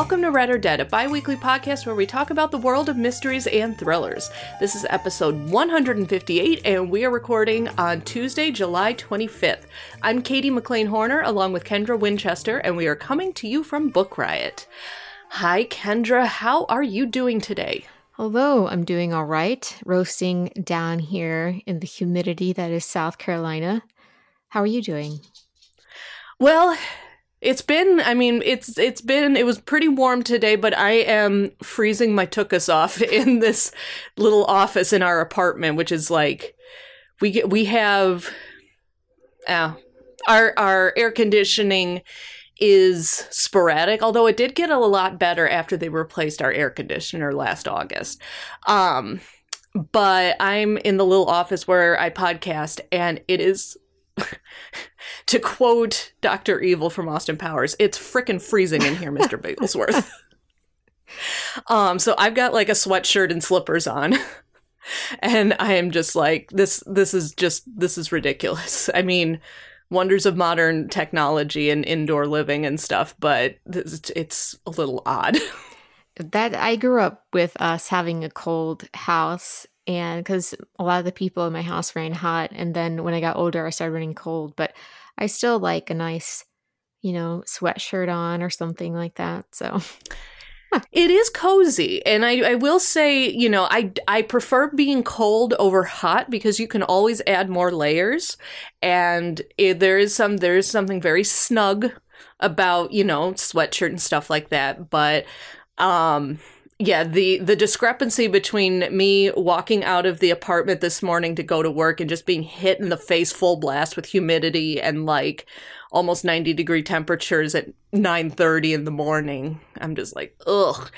Welcome to Read or Dead, a bi weekly podcast where we talk about the world of mysteries and thrillers. This is episode 158, and we are recording on Tuesday, July 25th. I'm Katie McLain Horner, along with Kendra Winchester, and we are coming to you from Book Riot. Hi, Kendra. How are you doing today? Hello, I'm doing all right. Roasting down here in the humidity that is South Carolina. How are you doing? Well, it's been I mean, it's it's been it was pretty warm today, but I am freezing my tuchus off in this little office in our apartment, which is like we get we have uh, our our air conditioning is sporadic, although it did get a lot better after they replaced our air conditioner last August. Um, but I'm in the little office where I podcast, and it is, to quote Dr. Evil from Austin Powers, it's frickin' freezing in here, Mr. Bigglesworth. um, so I've got like a sweatshirt and slippers on. and I am just like, this, this is just, this is ridiculous. I mean, wonders of modern technology and indoor living and stuff, but it's a little odd. that I grew up with us having a cold house and because a lot of the people in my house ran hot and then when I got older I started running cold, but I still like a nice, you know, sweatshirt on or something like that. So it is cozy and I, I will say you know I, I prefer being cold over hot because you can always add more layers and it, there is some there is something very snug about you know sweatshirt and stuff like that but um yeah the the discrepancy between me walking out of the apartment this morning to go to work and just being hit in the face full blast with humidity and like almost 90 degree temperatures at 9:30 in the morning. I'm just like, ugh.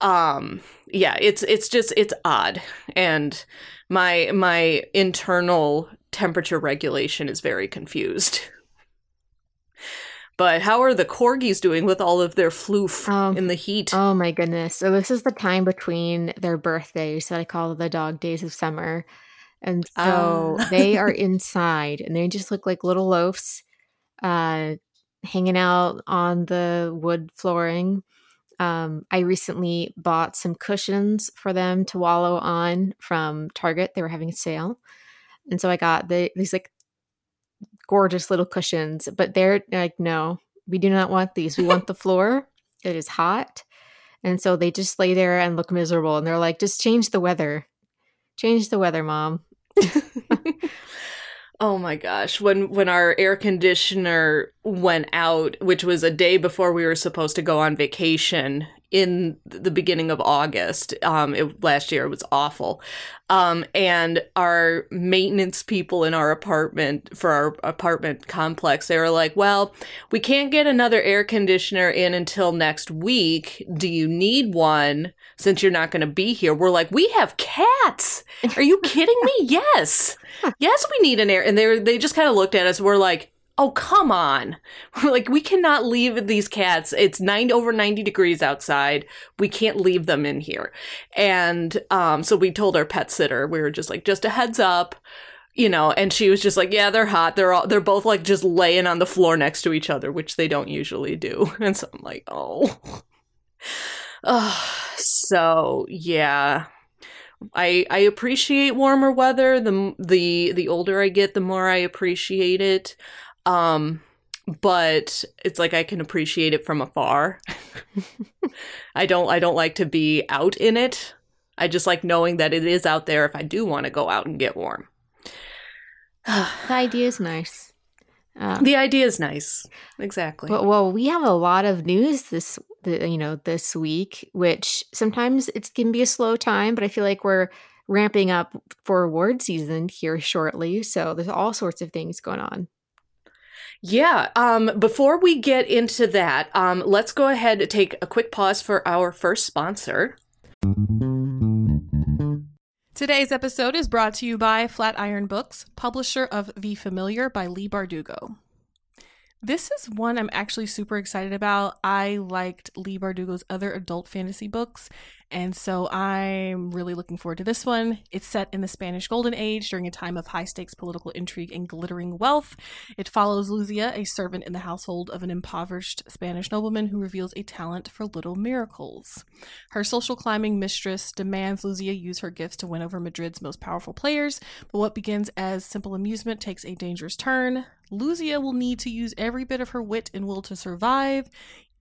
Um, yeah, it's it's just it's odd, and my my internal temperature regulation is very confused. But how are the corgis doing with all of their floof um, in the heat? Oh my goodness. So this is the time between their birthdays that I call the dog days of summer. And so uh. they are inside and they just look like little loafs uh, hanging out on the wood flooring. Um, I recently bought some cushions for them to wallow on from Target. They were having a sale. And so I got the, these like gorgeous little cushions, but they're like, no, we do not want these. We want the floor. It is hot. And so they just lay there and look miserable. And they're like, just change the weather. Change the weather, mom. Oh my gosh, when when our air conditioner went out, which was a day before we were supposed to go on vacation in the beginning of August, um, it, last year it was awful. Um, and our maintenance people in our apartment for our apartment complex, they were like, "Well, we can't get another air conditioner in until next week. Do you need one?" since you're not going to be here. We're like, we have cats. Are you kidding me? yes. Yes, we need an air. And they they just kind of looked at us. We're like, oh, come on. Like, we cannot leave these cats. It's nine over 90 degrees outside. We can't leave them in here. And um, so we told our pet sitter, we were just like, just a heads up you know and she was just like yeah they're hot they're all they're both like just laying on the floor next to each other which they don't usually do and so i'm like oh uh, so yeah. I I appreciate warmer weather. The the the older I get, the more I appreciate it. Um but it's like I can appreciate it from afar. I don't I don't like to be out in it. I just like knowing that it is out there if I do want to go out and get warm. the idea is nice. Um, the idea is nice. Exactly. Well, well, we have a lot of news this, the, you know, this week, which sometimes it can be a slow time, but I feel like we're ramping up for award season here shortly. So there's all sorts of things going on. Yeah. Um, before we get into that, um, let's go ahead and take a quick pause for our first sponsor. Today's episode is brought to you by Flatiron Books, publisher of The Familiar by Leigh Bardugo. This is one I'm actually super excited about. I liked Leigh Bardugo's other adult fantasy books, and so I'm really looking forward to this one. It's set in the Spanish Golden Age during a time of high stakes political intrigue and glittering wealth. It follows Luzia, a servant in the household of an impoverished Spanish nobleman who reveals a talent for little miracles. Her social climbing mistress demands Luzia use her gifts to win over Madrid's most powerful players, but what begins as simple amusement takes a dangerous turn. Luzia will need to use every bit of her wit and will to survive,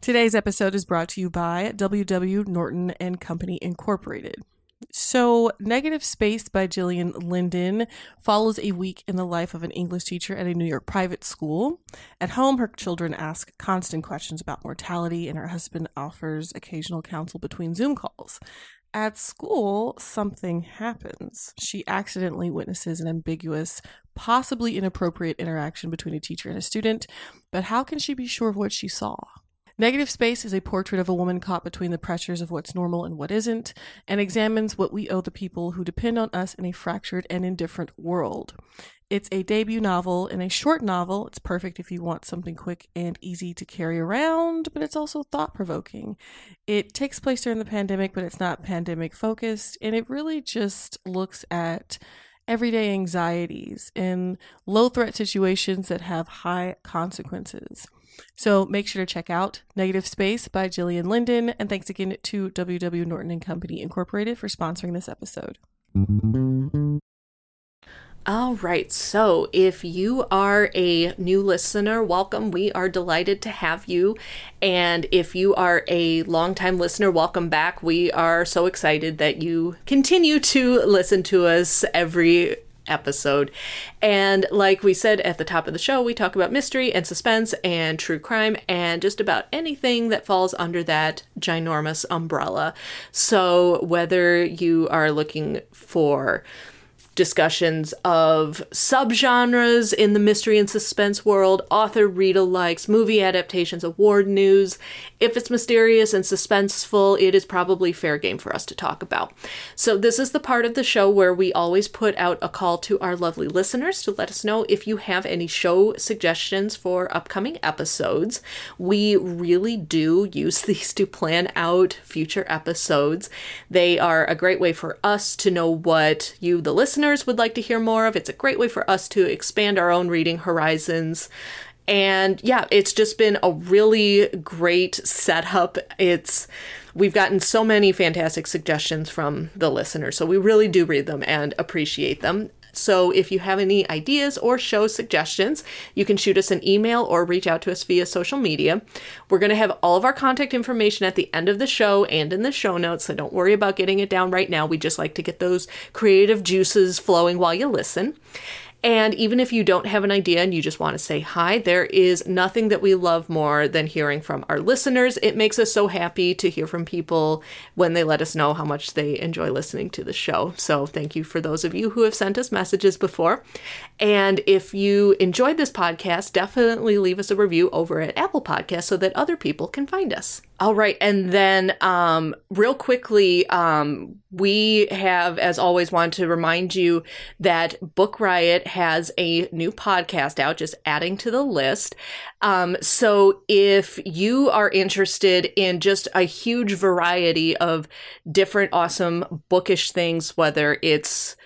Today's episode is brought to you by WW Norton and Company Incorporated. So, Negative Space by Gillian Linden follows a week in the life of an English teacher at a New York private school. At home, her children ask constant questions about mortality, and her husband offers occasional counsel between Zoom calls. At school, something happens. She accidentally witnesses an ambiguous, possibly inappropriate interaction between a teacher and a student, but how can she be sure of what she saw? Negative Space is a portrait of a woman caught between the pressures of what's normal and what isn't, and examines what we owe the people who depend on us in a fractured and indifferent world. It's a debut novel and a short novel. It's perfect if you want something quick and easy to carry around, but it's also thought provoking. It takes place during the pandemic, but it's not pandemic focused, and it really just looks at everyday anxieties in low threat situations that have high consequences. So make sure to check out Negative Space by Gillian Linden, and thanks again to WW Norton and Company Incorporated for sponsoring this episode. All right. So, if you are a new listener, welcome. We are delighted to have you. And if you are a longtime listener, welcome back. We are so excited that you continue to listen to us every episode. And like we said at the top of the show, we talk about mystery and suspense and true crime and just about anything that falls under that ginormous umbrella. So, whether you are looking for discussions of subgenres in the mystery and suspense world, author read alikes, movie adaptations, award news. If it's mysterious and suspenseful, it is probably fair game for us to talk about. So, this is the part of the show where we always put out a call to our lovely listeners to let us know if you have any show suggestions for upcoming episodes. We really do use these to plan out future episodes. They are a great way for us to know what you, the listener, listeners would like to hear more of. It's a great way for us to expand our own reading horizons. And yeah, it's just been a really great setup. It's we've gotten so many fantastic suggestions from the listeners. So we really do read them and appreciate them. So if you have any ideas or show suggestions, you can shoot us an email or reach out to us via social media. We're going to have all of our contact information at the end of the show and in the show notes, so don't worry about getting it down right now. We just like to get those creative juices flowing while you listen. And even if you don't have an idea and you just want to say hi, there is nothing that we love more than hearing from our listeners. It makes us so happy to hear from people when they let us know how much they enjoy listening to the show. So thank you for those of you who have sent us messages before. And if you enjoyed this podcast, definitely leave us a review over at Apple Podcasts so that other people can find us. All right. And then, um, real quickly, um, we have, as always, wanted to remind you that Book Riot has a new podcast out, just adding to the list. Um, so if you are interested in just a huge variety of different awesome bookish things, whether it's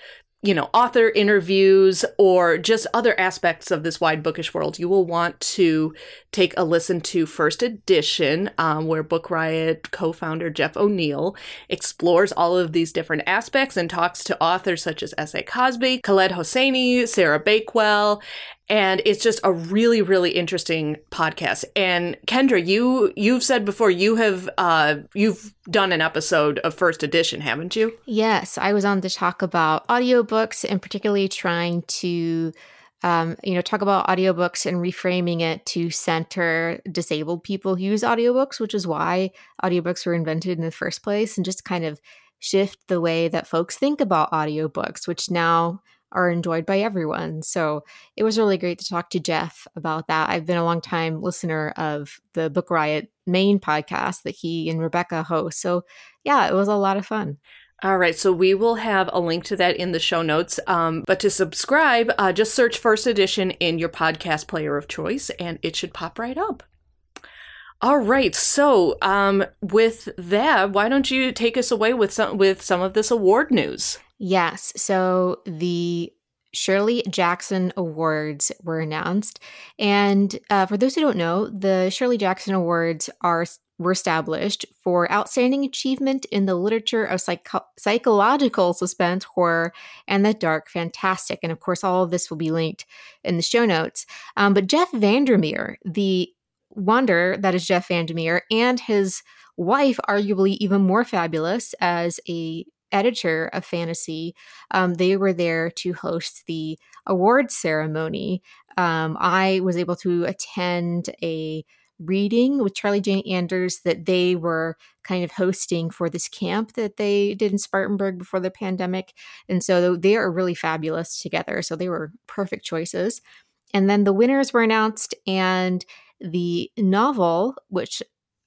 you know, author interviews or just other aspects of this wide bookish world, you will want to take a listen to First Edition, um, where Book Riot co founder Jeff O'Neal explores all of these different aspects and talks to authors such as S.A. Cosby, Khaled Hosseini, Sarah Bakewell, and it's just a really really interesting podcast. And kendra you you've said before you have uh you've done an episode of first edition haven't you? Yes i was on to talk about audiobooks and particularly trying to um, you know, talk about audiobooks and reframing it to center disabled people who use audiobooks, which is why audiobooks were invented in the first place, and just kind of shift the way that folks think about audiobooks, which now are enjoyed by everyone. So it was really great to talk to Jeff about that. I've been a long time listener of the Book Riot main podcast that he and Rebecca host. So yeah, it was a lot of fun. All right, so we will have a link to that in the show notes. Um, but to subscribe, uh, just search First Edition in your podcast player of choice, and it should pop right up. All right, so um, with that, why don't you take us away with some with some of this award news? Yes, so the Shirley Jackson Awards were announced, and uh, for those who don't know, the Shirley Jackson Awards are were established for outstanding achievement in the literature of psycho- psychological suspense, horror, and the dark fantastic. And of course, all of this will be linked in the show notes. Um, but Jeff Vandermeer, the wonder that is Jeff Vandermeer, and his wife, arguably even more fabulous as a editor of fantasy um, they were there to host the award ceremony um, i was able to attend a reading with Charlie Jane Anders that they were kind of hosting for this camp that they did in Spartanburg before the pandemic. And so they are really fabulous together. So they were perfect choices. And then the winners were announced, and the novel, which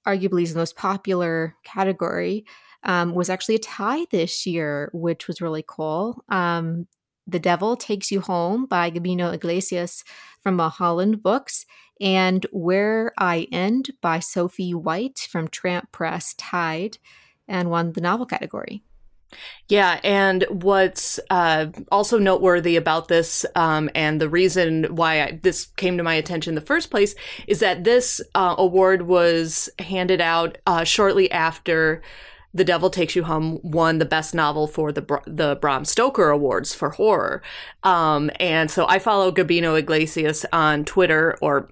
arguably is the most popular category, um, was actually a tie this year, which was really cool. Um, the Devil Takes You Home by Gabino Iglesias from Mulholland Books and Where I End by Sophie White from Tramp Press tied and won the novel category. Yeah, and what's uh, also noteworthy about this, um, and the reason why I, this came to my attention in the first place, is that this uh, award was handed out uh, shortly after the Devil Takes You Home won the best novel for the the Bram Stoker Awards for horror. Um, and so I follow Gabino Iglesias on Twitter or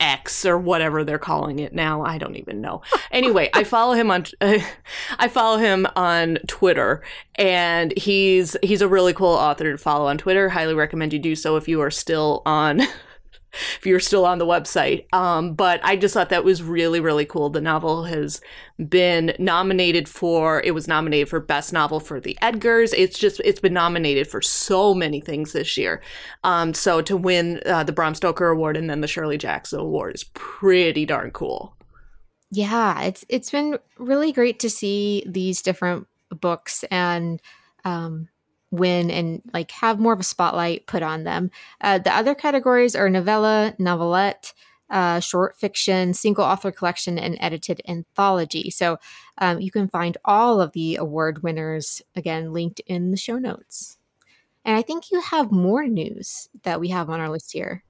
X or whatever they're calling it now. I don't even know. Anyway, I follow him on uh, I follow him on Twitter and he's he's a really cool author to follow on Twitter. Highly recommend you do so if you are still on if you're still on the website. Um, but I just thought that was really, really cool. The novel has been nominated for, it was nominated for Best Novel for the Edgars. It's just, it's been nominated for so many things this year. Um, so to win uh, the Bram Stoker Award and then the Shirley Jackson Award is pretty darn cool. Yeah, it's it's been really great to see these different books and um, win and like have more of a spotlight put on them. Uh, the other categories are novella, novelette, uh, short fiction, single author collection, and edited anthology. So um, you can find all of the award winners again linked in the show notes. And I think you have more news that we have on our list here.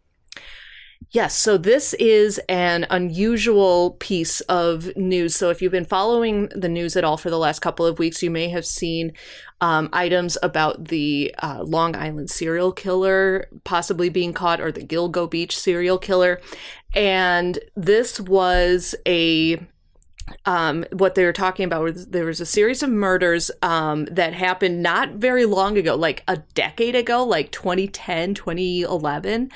Yes, so this is an unusual piece of news. So, if you've been following the news at all for the last couple of weeks, you may have seen um, items about the uh, Long Island serial killer possibly being caught or the Gilgo Beach serial killer. And this was a um, what they were talking about was there was a series of murders um, that happened not very long ago, like a decade ago, like 2010, 2011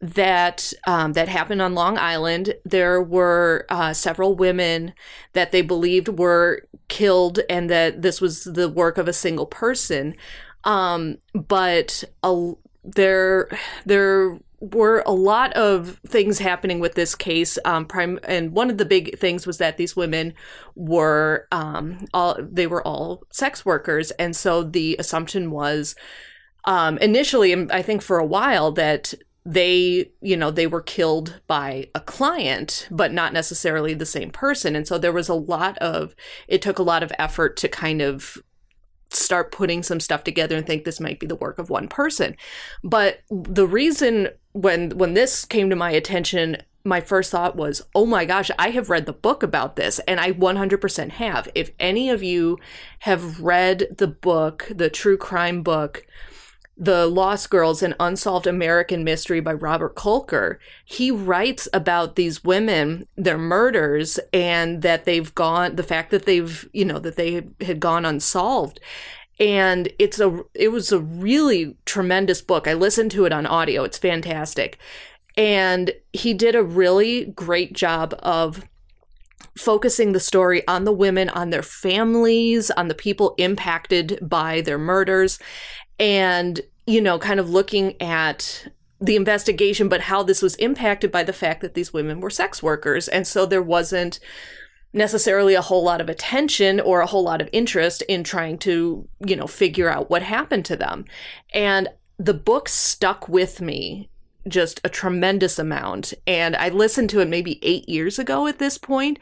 that um, that happened on Long Island. There were uh, several women that they believed were killed, and that this was the work of a single person. Um, but a, there there were a lot of things happening with this case. Um, and one of the big things was that these women were um, all they were all sex workers, and so the assumption was. Um, initially, and I think for a while, that they you know they were killed by a client but not necessarily the same person. And so there was a lot of it took a lot of effort to kind of start putting some stuff together and think this might be the work of one person. But the reason when when this came to my attention my first thought was oh my gosh i have read the book about this and i 100% have. If any of you have read the book the true crime book the Lost Girls, an unsolved American mystery by Robert Kolker, he writes about these women, their murders, and that they've gone, the fact that they've, you know, that they had gone unsolved. and it's a it was a really tremendous book. I listened to it on audio. It's fantastic. And he did a really great job of focusing the story on the women, on their families, on the people impacted by their murders, and, you know, kind of looking at the investigation, but how this was impacted by the fact that these women were sex workers. And so there wasn't necessarily a whole lot of attention or a whole lot of interest in trying to, you know, figure out what happened to them. And the book stuck with me just a tremendous amount. And I listened to it maybe eight years ago at this point,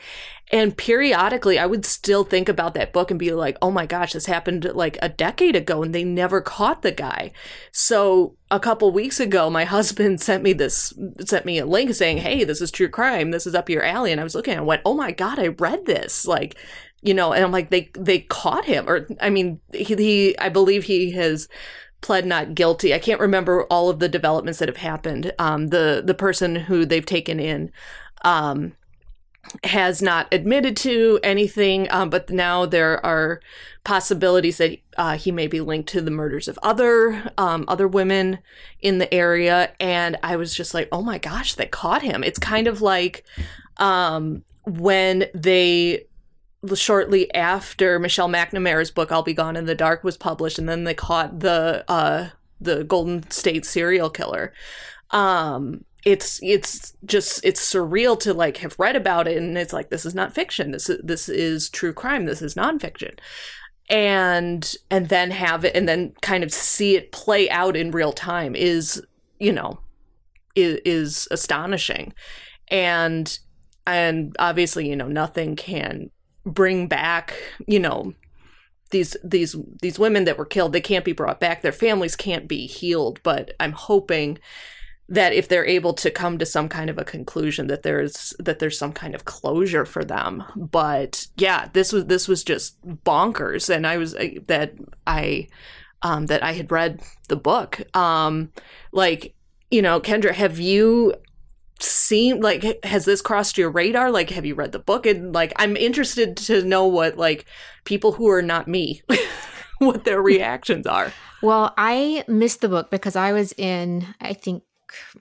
And periodically I would still think about that book and be like, oh my gosh, this happened like a decade ago and they never caught the guy. So a couple weeks ago, my husband sent me this, sent me a link saying, hey, this is true crime. This is up your alley. And I was looking and went, oh my God, I read this. Like, you know, and I'm like, they, they caught him. Or, I mean, he, he I believe he has, pled not guilty. I can't remember all of the developments that have happened. Um, the the person who they've taken in um, has not admitted to anything, um, but now there are possibilities that uh, he may be linked to the murders of other um, other women in the area. And I was just like, oh my gosh, they caught him. It's kind of like um, when they shortly after Michelle McNamara's book "I'll Be Gone in the Dark" was published, and then they caught the uh, the Golden State serial killer. Um, it's it's just it's surreal to like have read about it, and it's like this is not fiction. This is this is true crime. This is nonfiction, and and then have it, and then kind of see it play out in real time is you know is, is astonishing, and and obviously you know nothing can bring back, you know, these these these women that were killed. They can't be brought back. Their families can't be healed. But I'm hoping that if they're able to come to some kind of a conclusion that there's that there's some kind of closure for them but yeah this was this was just bonkers and i was that i um that i had read the book um like you know kendra have you seen like has this crossed your radar? Like have you read the book? And like i'm interested to know what like people who are not me what their reactions are. Well i missed the book because i was in i think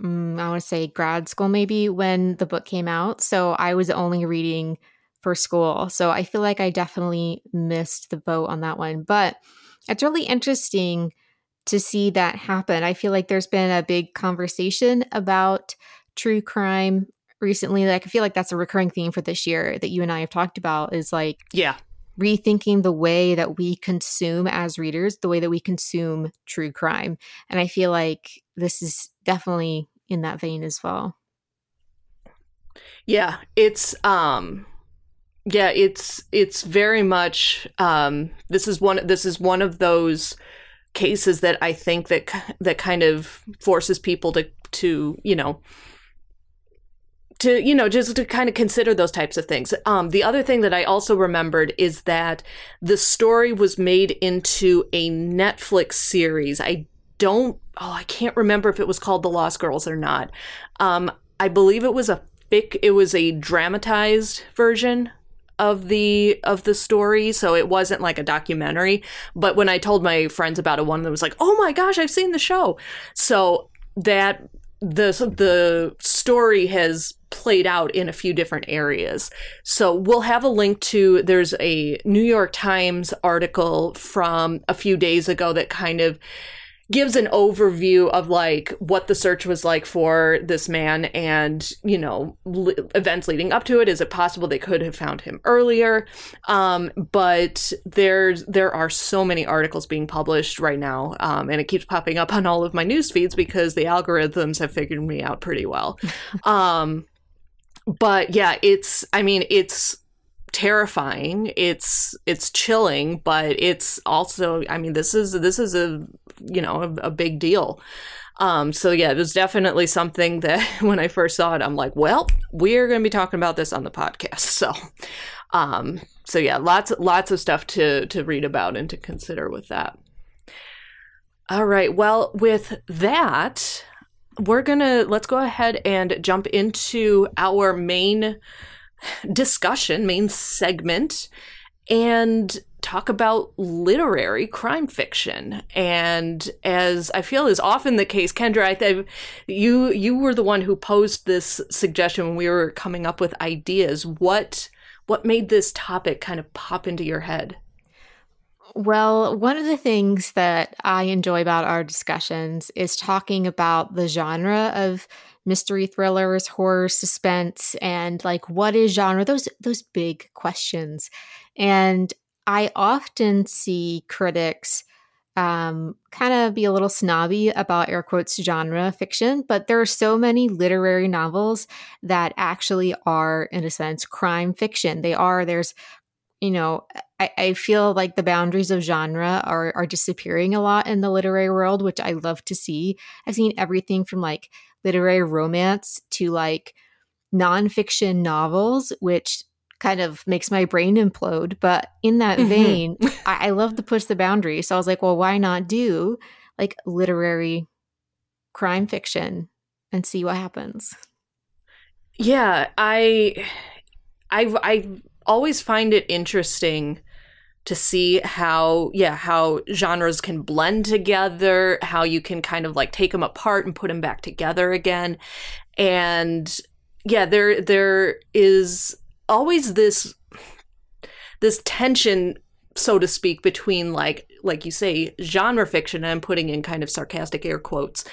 um, i want to say grad school maybe when the book came out. So i was only reading for school. So i feel like i definitely missed the boat on that one. But it's really interesting to see that happen. I feel like there's been a big conversation about true crime recently like i feel like that's a recurring theme for this year that you and i have talked about is like yeah. rethinking the way that we consume as readers the way that we consume true crime. And i feel like this is definitely in that vein as well. Yeah it's um yeah it's it's very much um this is one this is one of those cases that i think that that kind of forces people to to you know to you know just to kind of consider those types of things. Um, the other thing that i also remembered is that the story was made into a netflix series. I don't oh i can't remember if it was called the lost girls or not. Um, i believe it was a fic it was a dramatized version of the of the story so it wasn't like a documentary. But when i told my friends about it one of them was like oh my gosh i've seen the show. So that the the story has played out in a few different areas. So we'll have a link to there's a New York Times article from a few days ago that kind of gives an overview of like what the search was like for this man and you know li- events leading up to it. Is it possible they could have found him earlier? Um, but there's there are so many articles being published right now um, and it keeps popping up on all of my news feeds because the algorithms have figured me out pretty well. Um, but yeah it's i mean it's terrifying. It's it's chilling but it's also i mean this is this is a you know a, a big deal. Um so yeah it was definitely something that when i first saw it i'm like well we're going to be talking about this on the podcast. So um so yeah lots lots of stuff to to read about and to consider with that. All right well with that we're gonna let's go ahead and jump into our main discussion, main segment. and talk about literary crime fiction. And as I feel is often the case, Kendra, I you you were the one who posed this suggestion when we were coming up with ideas. What what made this topic kind of pop into your head? Well, one of the things that I enjoy about our discussions is talking about the genre of mystery thrillers, horror, suspense, and like what is genre? Those those big questions. And I often see critics um, kind of be a little snobby about air quotes genre fiction, but there are so many literary novels that actually are, in a sense, crime fiction. They are, there's, you know, I, I feel like the boundaries of genre are, are disappearing a lot in the literary world, which I love to see. I've seen everything from like literary romance to like nonfiction novels, which kind of makes my brain implode. But in that mm-hmm. vein, I, I love to push the boundary. So I was like, well, why not do like literary crime fiction and see what happens? Yeah, I, I, I always find it interesting to see how yeah how genres can blend together how you can kind of like take them apart and put them back together again. And yeah there there is always this this tension so to speak between like like you say genre fiction and i'm putting in kind of sarcastic air quotes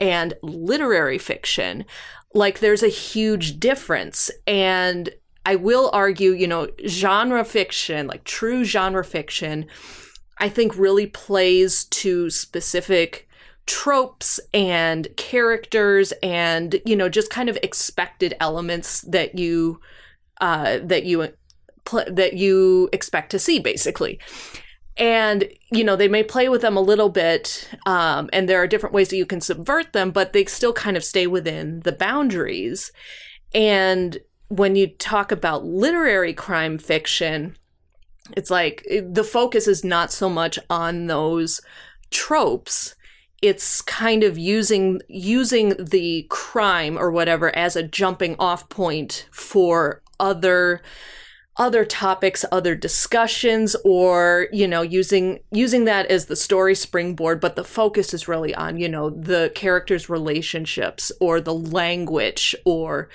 and literary fiction. Like there's a huge difference and i will argue you know genre fiction like true genre fiction i think really plays to specific tropes and characters and you know just kind of expected elements that you uh, that you pl- that you expect to see, basically. And you know they may play with them a little bit, um, and there are different ways that you can subvert them, but they still kind of stay within the boundaries. And when you talk about literary crime fiction, it's like eh, the focus is not so much on those tropes. It's kind of using using the crime or whatever as a jumping off point for other other topics other discussions or you know using using that as the story springboard but the focus is really on you know the characters relationships or the language or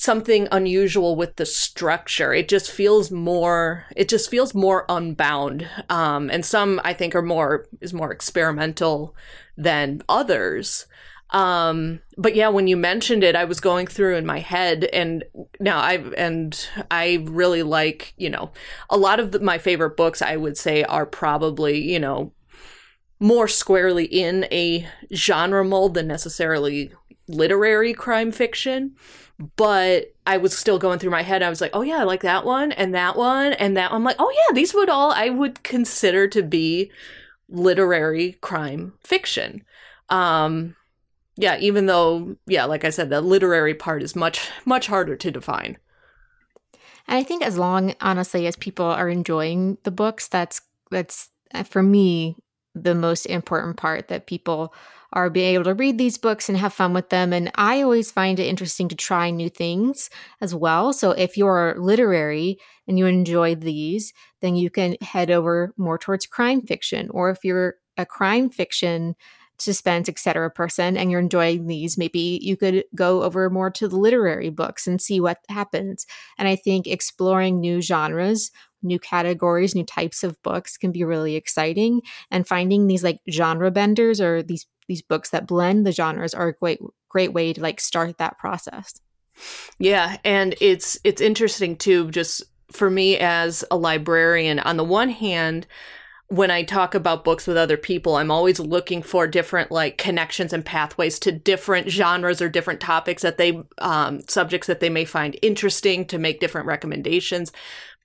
something unusual with the structure it just feels more it just feels more unbound um and some i think are more is more experimental than others um, but yeah, when you mentioned it, I was going through in my head, and now I and I really like you know a lot of the, my favorite books. I would say are probably you know more squarely in a genre mold than necessarily literary crime fiction. But I was still going through my head. I was like, oh yeah, I like that one and that one and that. I'm like, oh yeah, these would all I would consider to be literary crime fiction. Um, yeah, even though, yeah, like I said, the literary part is much, much harder to define. And I think as long, honestly, as people are enjoying the books, that's that's uh, for me the most important part that people are being able to read these books and have fun with them. And I always find it interesting to try new things as well. So if you're literary and you enjoy these, then you can head over more towards crime fiction. Or if you're a crime fiction suspense, etc. person and you're enjoying these, maybe you could go over more to the literary books and see what happens. And I think exploring new genres, new categories, new types of books can be really exciting. And finding these like genre benders or these these books that blend the genres are a great great way to like start that process. Yeah, and it's it's interesting too just for me as a librarian on the one hand when I talk about books with other people, I'm always looking for different like connections and pathways to different genres or different topics that they, um, subjects that they may find interesting to make different recommendations.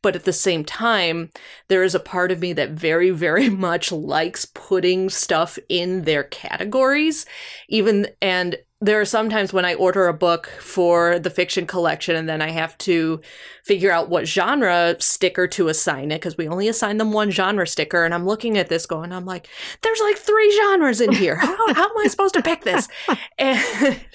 But at the same time, there is a part of me that very, very much likes putting stuff in their categories, even, and there are sometimes when I order a book for the fiction collection and then I have to figure out what genre sticker to assign it because we only assign them one genre sticker. And I'm looking at this going, I'm like, there's like three genres in here. How, how am I supposed to pick this? And,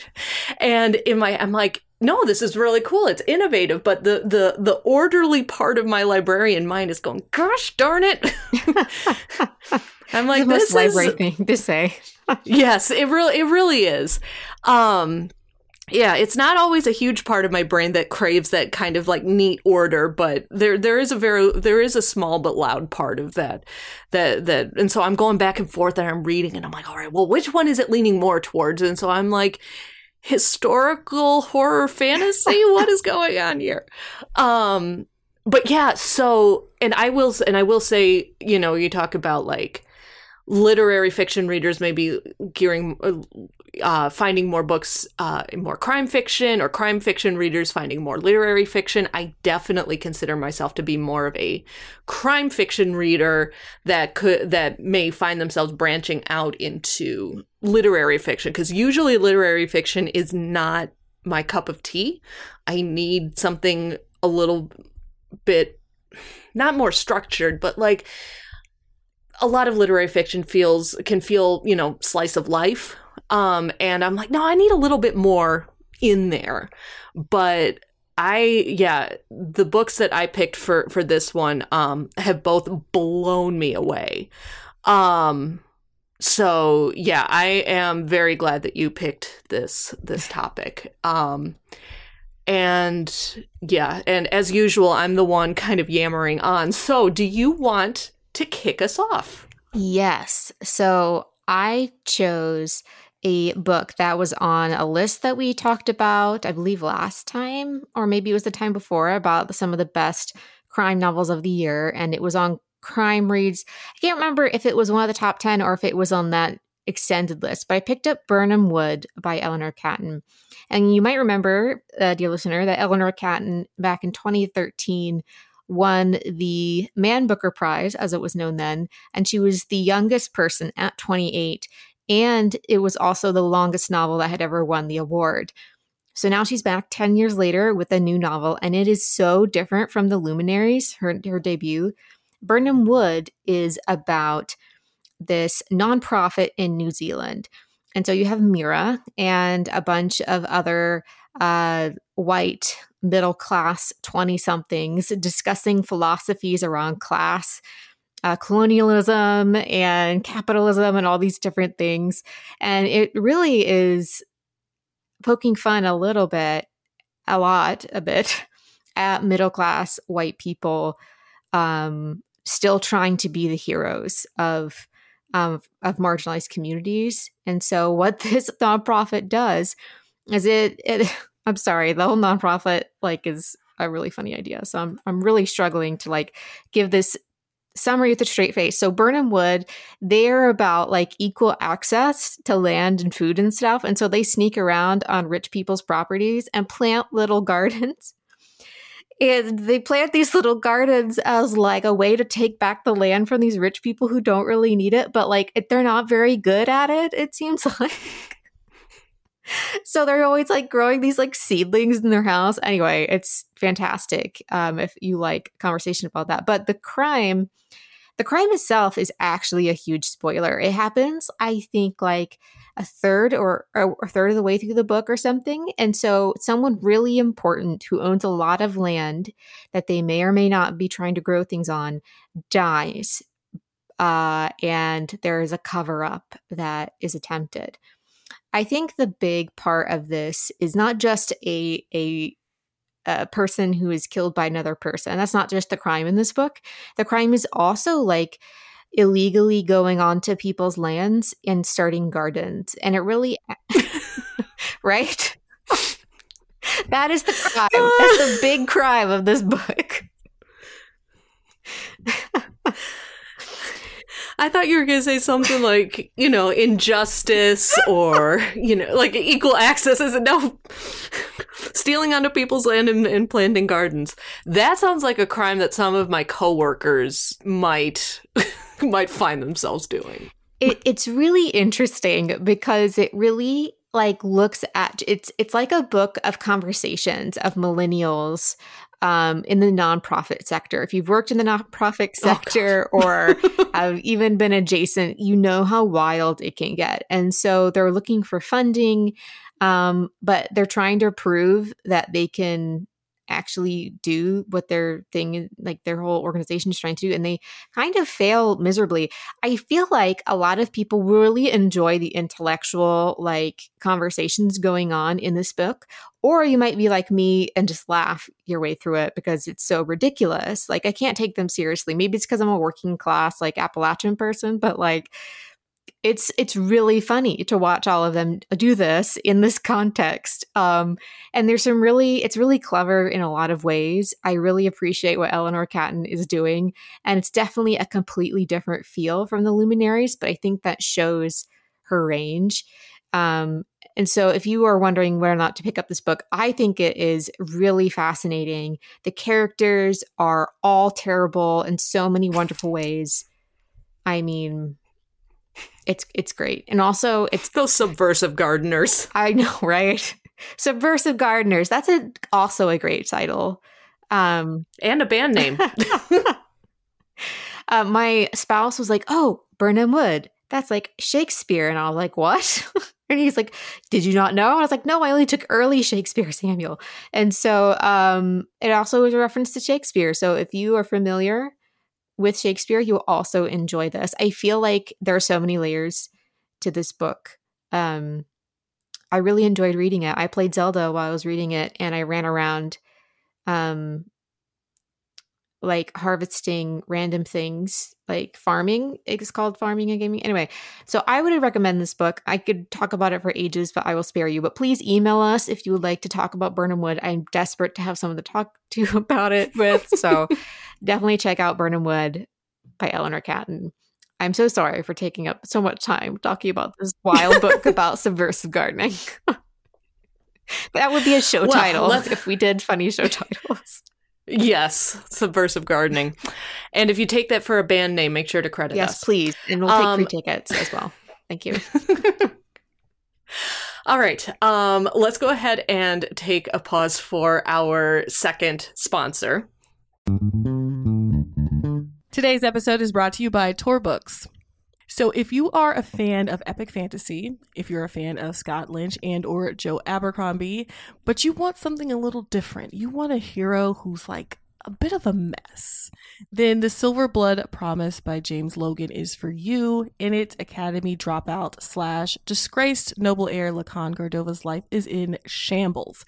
and in my, I'm like, no, this is really cool. It's innovative, but the the the orderly part of my librarian mind is going, gosh darn it. I'm like, the this most library is thing to say. yes, it really it really is. Um yeah, it's not always a huge part of my brain that craves that kind of like neat order, but there there is a very there is a small but loud part of that that that and so I'm going back and forth and I'm reading and I'm like, all right, well, which one is it leaning more towards? And so I'm like historical horror fantasy, what is going on here? Um but yeah, so and I will and I will say, you know, you talk about like literary fiction readers maybe gearing uh, finding more books uh, more crime fiction or crime fiction readers finding more literary fiction i definitely consider myself to be more of a crime fiction reader that could that may find themselves branching out into literary fiction because usually literary fiction is not my cup of tea. I need something a little bit not more structured but like a lot of literary fiction feels can feel you know slice of life. Um and i'm like no i need a little bit more in there. But i yeah the books that i picked for for this one um have both blown me away. Um so yeah i am very glad that you picked this this topic um and yeah and as usual i'm the one kind of yammering on so do you want to kick us off. Yes. So I chose a book that was on a list that we talked about, I believe last time, or maybe it was the time before, about some of the best crime novels of the year. And it was on Crime Reads. I can't remember if it was one of the top 10 or if it was on that extended list, but I picked up Birnam Wood by Eleanor Catton. And you might remember, uh, dear listener, that Eleanor Catton back in 2013 won the Man Booker Prize, as it was known then, and she was the youngest person at 28. And it was also the longest novel that had ever won the award. So now she's back 10 years later with a new novel, and it is so different from The Luminaries, her, her debut. Birnam Wood is about this nonprofit in New Zealand. And so you have Mira and a bunch of other uh, white middle class 20 somethings discussing philosophies around class, uh, colonialism, and capitalism, and all these different things. And it really is poking fun a little bit, a lot, a bit at middle class white people um, still trying to be the heroes of. Um, of marginalized communities. And so, what this nonprofit does is it, it I'm sorry, the whole nonprofit like is a really funny idea. So I'm I'm really struggling to like give this summary with a straight face. So Birnam Wood, they're about like equal access to land and food and stuff. And so they sneak around on rich people's properties and plant little gardens. And they plant these little gardens as like a way to take back the land from these rich people who don't really need it, but like they're not very good at it, it seems like so they're always like growing these like seedlings in their house. Anyway, it's fantastic um, if you like conversation about that. But the crime, the crime itself is actually a huge spoiler. It happens, I think, like a third or, a third of the way through the book or something. And so someone really important who owns a lot of land that they may or may not be trying to grow things on dies. Uh, and there is a cover up that is attempted. I think the big part of this is not just a a a person who is killed by another person. That's not just the crime in this book. The crime is also like illegally going onto people's lands and starting gardens. And it really right? that is the crime. That's the big crime of this book. I thought you were going to say something like, you know, injustice or, you know, like equal access. Is no stealing onto people's land and, and, planting gardens. That sounds like a crime that some of my coworkers might might find themselves doing. It, it's really interesting because it really like looks at it's it's like a book of conversations of millennials um, in the nonprofit sector. If you've worked in the nonprofit oh, sector oh, or have even been adjacent, you know how wild it can get. And so they're looking for funding, um, but they're trying to prove that they can actually do what their thing like their whole organization is trying to do and they kind of fail miserably. I feel like a lot of people really enjoy the intellectual like conversations going on in this book or you might be like me and just laugh your way through it because it's so ridiculous. Like i can't take them seriously. Maybe it's because i'm a working class like appalachian person but like it's it's really funny to watch all of them do this in this context. Um, and there's some really it's really clever in a lot of ways. I really appreciate what eleanor catton is doing and it's definitely a completely different feel from the luminaries but i think that shows her range. Um, and so if you are wondering whether or not to pick up this book i think it is really fascinating. The characters are all terrible in so many wonderful ways. I mean it's it's great. And also it's those subversive gardeners. I know, right? Subversive gardeners. That's a also a great title. Um and a band name. uh, my spouse was like, "Oh, Birnam Wood. That's like Shakespeare." And I was like, "What?" and he's like, "Did you not know?" And I was like, "No, I only took early Shakespeare, Samuel." And so um it also was a reference to Shakespeare. So if you are familiar with Shakespeare, you'll also enjoy this. I feel like there are so many layers to this book. Um, I really enjoyed reading it. I played Zelda while I was reading it, and I ran around, um, like harvesting random things, like farming. It's called farming and gaming. Anyway, so I would recommend this book. I could talk about it for ages, but I will spare you. But please email us if you would like to talk about Birnam Wood. I'm desperate to have someone to talk to about it with. So definitely check out Birnam Wood by Eleanor Catton. I'm so sorry for taking up so much time talking about this wild book about subversive gardening. that would be a show well, title if we did funny show titles. Yes, subversive gardening. And if you take that for a band name, make sure to credit yes, us. Yes, please. And we'll take um, free tickets as well. Thank you. All right. Um, let's go ahead and take a pause for our second sponsor. Today's episode is brought to you by Tor Books. So if you are a fan of epic fantasy, if you're a fan of Scott Lynch and or Joe Abercrombie, but you want something a little different, you want a hero who's like a bit of a mess, then The Silver Blood Promise by James Logan is for you. In its Academy dropout slash disgraced noble heir Lukan Gardova's life is in shambles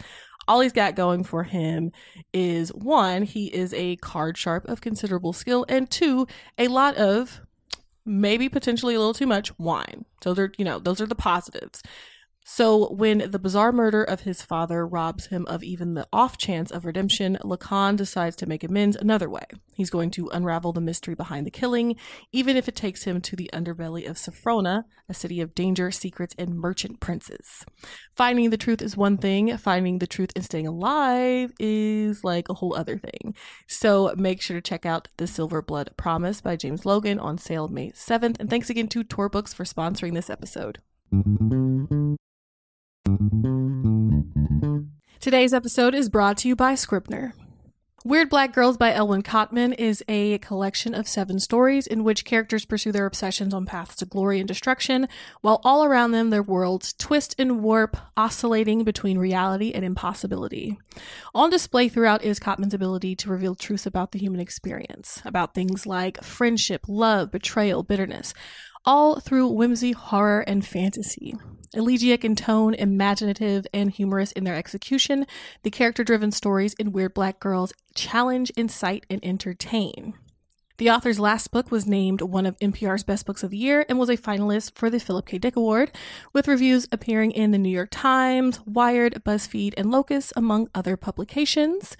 all he's got going for him is one, he is a card sharp of considerable skill, and two, a lot of maybe potentially a little too much wine. So they're, you know, those are the positives. So, when the bizarre murder of his father robs him of even the off chance of redemption, Lukan decides to make amends another way. He's going to unravel the mystery behind the killing, even if it takes him to the underbelly of Saphrona, a city of danger, secrets, and merchant princes. Finding the truth is one thing, finding the truth and staying alive is like a whole other thing. So, make sure to check out The Silver Blood Promise by James Logan on sale May 7th. And thanks again to Tor Books for sponsoring this episode. Today's episode is brought to you by Scribner. Weird Black Girls by Elwin Cotman is a collection of seven stories in which characters pursue their obsessions on paths to glory and destruction, while all around them their worlds twist and warp, oscillating between reality and impossibility. On display throughout is Cotman's ability to reveal truths about the human experience, about things like friendship, love, betrayal, bitterness, all through whimsy, horror, and fantasy. Elegiac in tone, imaginative, and humorous in their execution, the character driven stories in Weird Black Girls challenge, incite, and entertain. The author's last book was named one of NPR's best books of the year and was a finalist for the Philip K. Dick Award, with reviews appearing in the New York Times, Wired, BuzzFeed, and Locus, among other publications.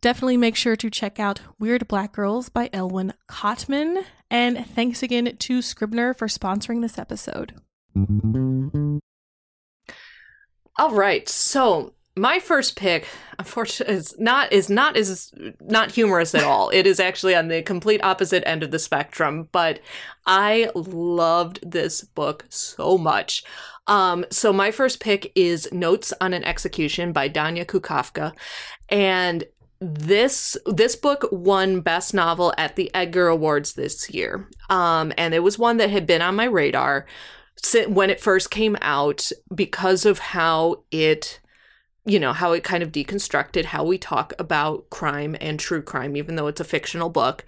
Definitely make sure to check out Weird Black Girls by Elwin Cotman. And thanks again to Scribner for sponsoring this episode. All right. So my first pick, unfortunately, is not is not is not humorous at all. it is actually on the complete opposite end of the spectrum. But I loved this book so much. Um, so my first pick is Notes on an Execution by Danya Kukafka, and this this book won best novel at the Edgar Awards this year. Um, and it was one that had been on my radar when it first came out because of how it you know how it kind of deconstructed how we talk about crime and true crime even though it's a fictional book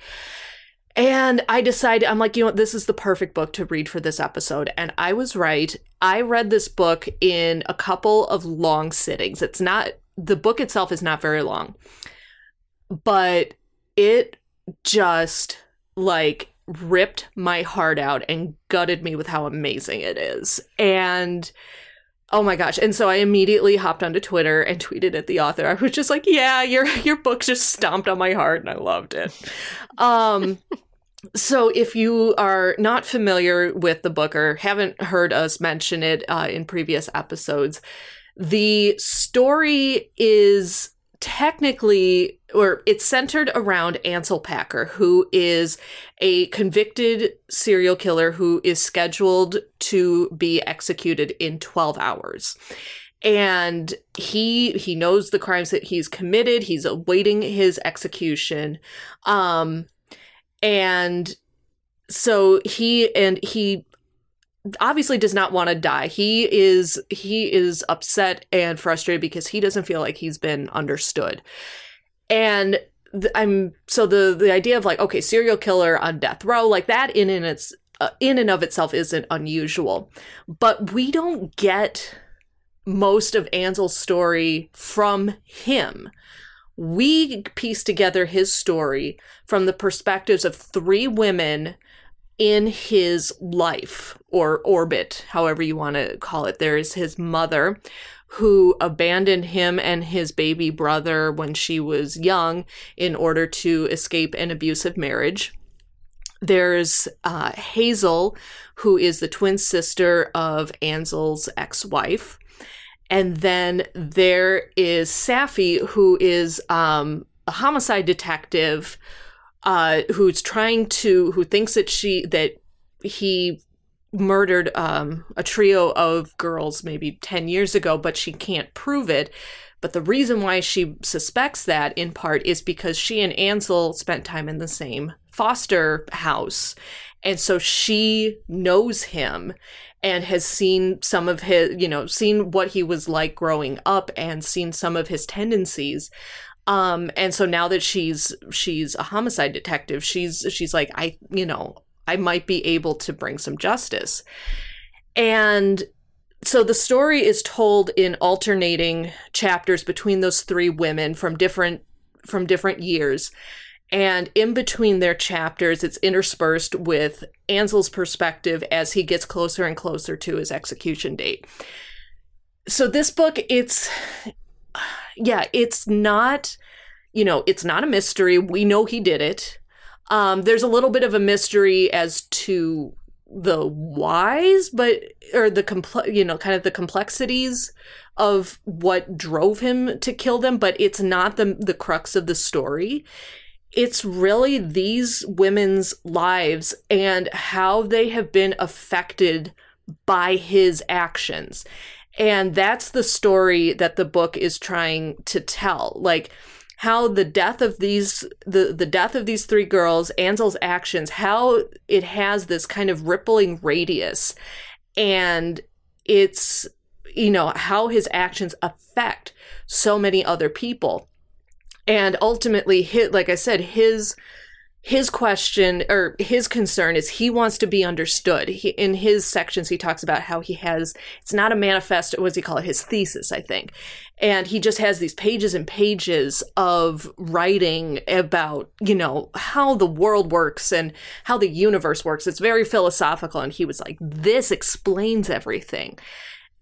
and I decided, I'm like, you know this is the perfect book to read for this episode. And I was right. I read this book in a couple of long sittings. It's not, the book itself is not very long, but it just like ripped my heart out and gutted me with how amazing it is. And oh my gosh. And so I immediately hopped onto Twitter and tweeted at the author. I was just like, yeah, your your book just stomped on my heart and I loved it. Um so, if you are not familiar with the book or haven't heard us mention it uh, in previous episodes, the story is technically, or it's centered around Ansel Packer, who is a convicted serial killer who is scheduled to be executed in 12 hours and he he knows the crimes that he's committed he's awaiting his execution um and so he and he obviously does not want to die. He is he is upset and frustrated because he doesn't feel like he's been understood. And th- I'm so the the idea of like okay, serial killer on death row like that in and its uh, in and of itself isn't unusual. But we don't get most of Ansel's story from him we piece together his story from the perspectives of three women in his life or orbit, however you want to call it. There is his mother who abandoned him and his baby brother when she was young in order to escape an abusive marriage. There's uh, Hazel, who is the twin sister of Ansel's ex wife. And then there is Safi, who is um, a homicide detective uh, who's trying to, who thinks that she, that he murdered um, a trio of girls maybe 10 years ago, but she can't prove it. But the reason why she suspects that, in part, is because she and Ansel spent time in the same foster house. And so she knows him and has seen some of his, you know, seen what he was like growing up and seen some of his tendencies. Um, and so now that she's she's a homicide detective, she's she's like, I, you know, I might be able to bring some justice. And so the story is told in alternating chapters between those three women from different from different years and in between their chapters, it's interspersed with Ansel's perspective as he gets closer and closer to his execution date. So, this book, it's, yeah, it's not, you know, it's not a mystery. We know he did it. Um, there's a little bit of a mystery as to the whys, but, or the, compl- you know, kind of the complexities of what drove him to kill them, but it's not the, the crux of the story it's really these women's lives and how they have been affected by his actions. And that's the story that the book is trying to tell. Like how the death of these the the death of these three girls, Ansel's actions, how it has this kind of rippling radius. And it's you know how his actions affect so many other people. And ultimately hit like i said his his question or his concern is he wants to be understood. He, in his sections he talks about how he has it's not a manifesto what does he call it? His thesis i think. And he just has these pages and pages of writing about you know how the world works and how the universe works. It's very philosophical. And he was like this explains everything.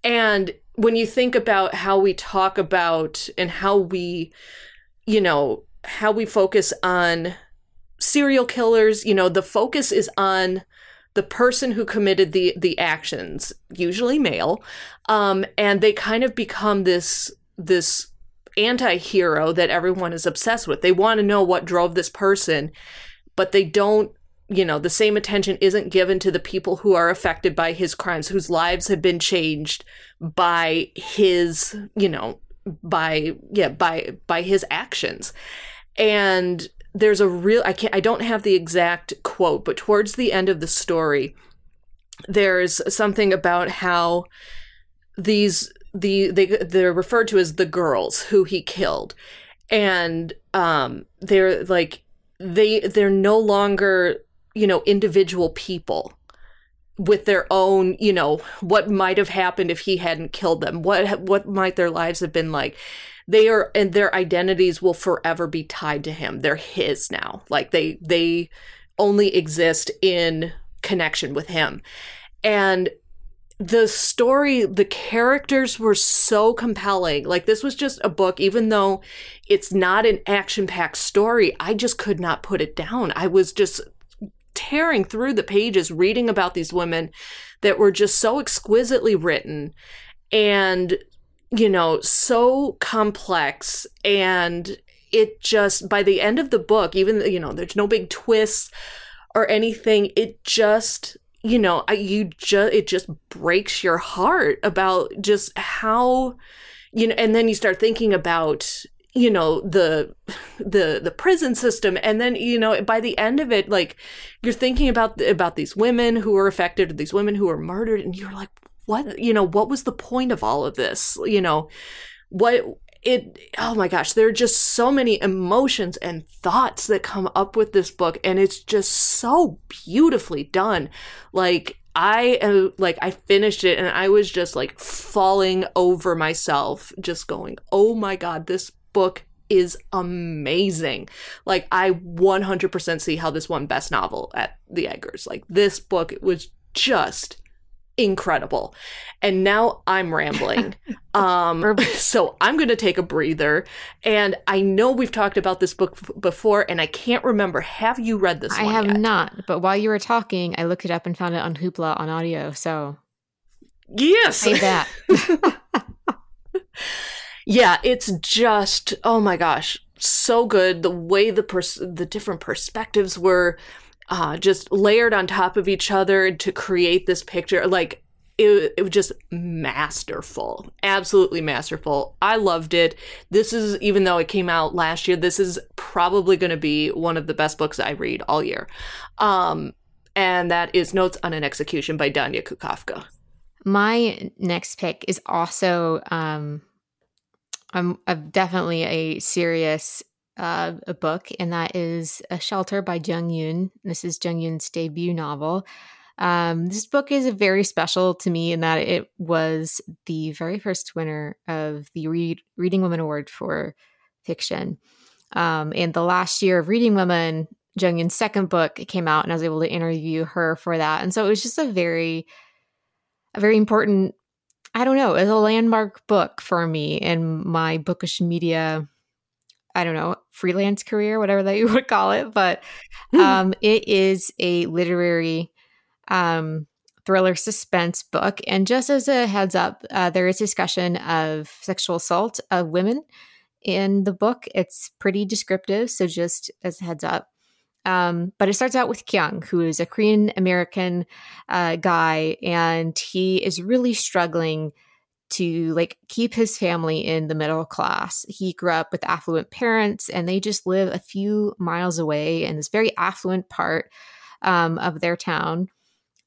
And when you think about how we talk about and how we you know, how we focus on serial killers, you know, the focus is on the person who committed the the actions, usually male, um, and they kind of become this this anti-hero that everyone is obsessed with. They want to know what drove this person, but they don't, you know, the same attention isn't given to the people who are affected by his crimes, whose lives have been changed by his, you know, by yeah by by his actions and there's a real i can't i don't have the exact quote but towards the end of the story there's something about how these the they they're referred to as the girls who he killed. And um they're like they they're no longer you know individual people with their own you know what might have happened if he hadn't killed them. What what might their lives have been like they are and their identities will forever be tied to him. They're his now. Like they they only exist in connection with him. And the story the characters were so compelling. Like this was just a book even though it's not an action packed story i just could not put it down. I was just tearing through the pages reading about these women that were just so exquisitely written. And you know so complex and it just by the end of the book even you know there's no big twists or anything it just you know, you just it just breaks your heart about just how you know, and then you start thinking about you know the the the prison system and then you know by the end of it like you're thinking about about these women who are affected these women who are murdered and you're like what you know what was the point of all of this? You know what it oh my gosh there are just so many emotions and thoughts that come up with this book and it's just so beautifully done. Like i am like i finished it and i was just like falling over myself just going oh my god this book is amazing. Like i 100% see how this won best novel at the Edgars. Like this book was just incredible. And now I'm rambling. um, so I'm going to take a breather. And I know we've talked about this book f- before, and I can't remember. Have you read this one? I have yet? not. But while you were talking, I looked it up and found it on Hoopla on audio. So yes, say that. yeah, it's just oh my gosh, so good. The way the pers- the different perspectives were uh, just layered on top of each other to create this picture. Like it, it was just masterful, absolutely masterful. I loved it. This is, even though it came out last year, this is probably going to be one of the best books I read all year. Um, and that is Notes on an Execution by Danya Kukafka. My next pick is also um, I'm, I'm definitely a serious uh, a book, and that is A Shelter by Jung Yun. This is Jung Yun's debut novel. Um, this book is very special to me in that it was the very first winner of the Read, Reading Women Award for fiction. Um, and the last year of Reading Women, Jung Yun's second book came out, and I was able to interview her for that. And so it was just a very, a very important. I don't know, it's a landmark book for me in my bookish media I don't know, freelance career, whatever that you would call it. But hmm. um, it is a literary um, thriller suspense book. And just as a heads up, uh, there is discussion of sexual assault of women in the book. It's pretty descriptive. So just as a heads up. Um, but it starts out with Kyung, who is a Korean American uh, guy, and he is really struggling to like keep his family in the middle class. He grew up with affluent parents and they just live a few miles away in this very affluent part um, of their town.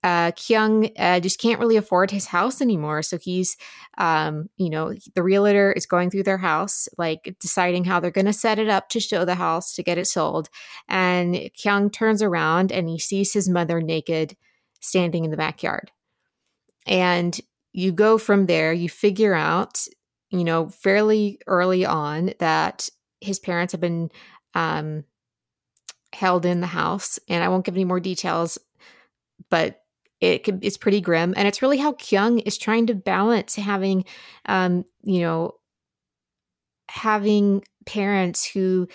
Uh, Kyung uh, just can't really afford his house anymore. So he's, um, you know, the realtor is going through their house, like deciding how they're going to set it up to show the house to get it sold. And Kyung turns around and he sees his mother naked standing in the backyard. And you go from there, you figure out, you know, fairly early on that his parents have been um, held in the house. And I won't give any more details, but it it's pretty grim. And it's really how Kyung is trying to balance having, um, you know, having parents who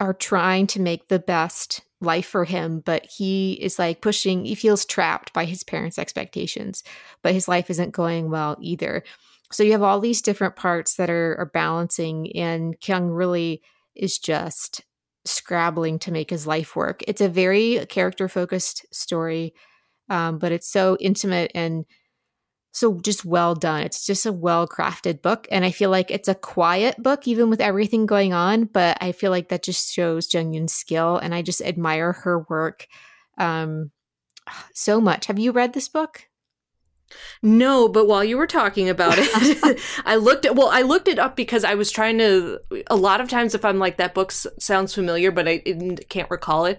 are trying to make the best life for him, but he is like pushing, he feels trapped by his parents' expectations, but his life isn't going well either. So you have all these different parts that are, are balancing, and Kyung really is just scrabbling to make his life work. It's a very character focused story, um, but it's so intimate and so just well done. It's just a well crafted book. And I feel like it's a quiet book, even with everything going on. But I feel like that just shows Jung Yun's skill. And I just admire her work um, so much. Have you read this book? No, but while you were talking about it, I looked at well, I looked it up because I was trying to. A lot of times, if I'm like that book sounds familiar, but I can't recall it,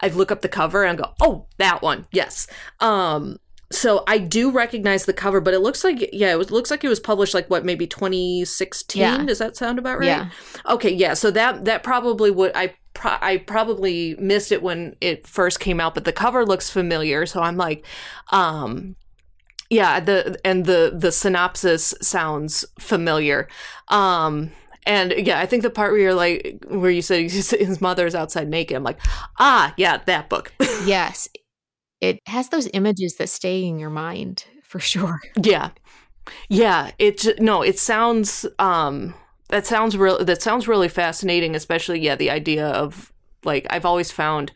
I look up the cover and go, "Oh, that one, yes." Um, so I do recognize the cover, but it looks like yeah, it was, looks like it was published like what maybe 2016. Yeah. Does that sound about right? Yeah. Okay, yeah. So that that probably would I pro- I probably missed it when it first came out, but the cover looks familiar, so I'm like, um, yeah, the and the the synopsis sounds familiar. Um, and yeah, I think the part where you're like, where you said his mother's outside naked, I'm like, ah, yeah, that book. yes, it has those images that stay in your mind for sure. Yeah. Yeah, it no, it sounds um that sounds real that sounds really fascinating, especially yeah, the idea of like I've always found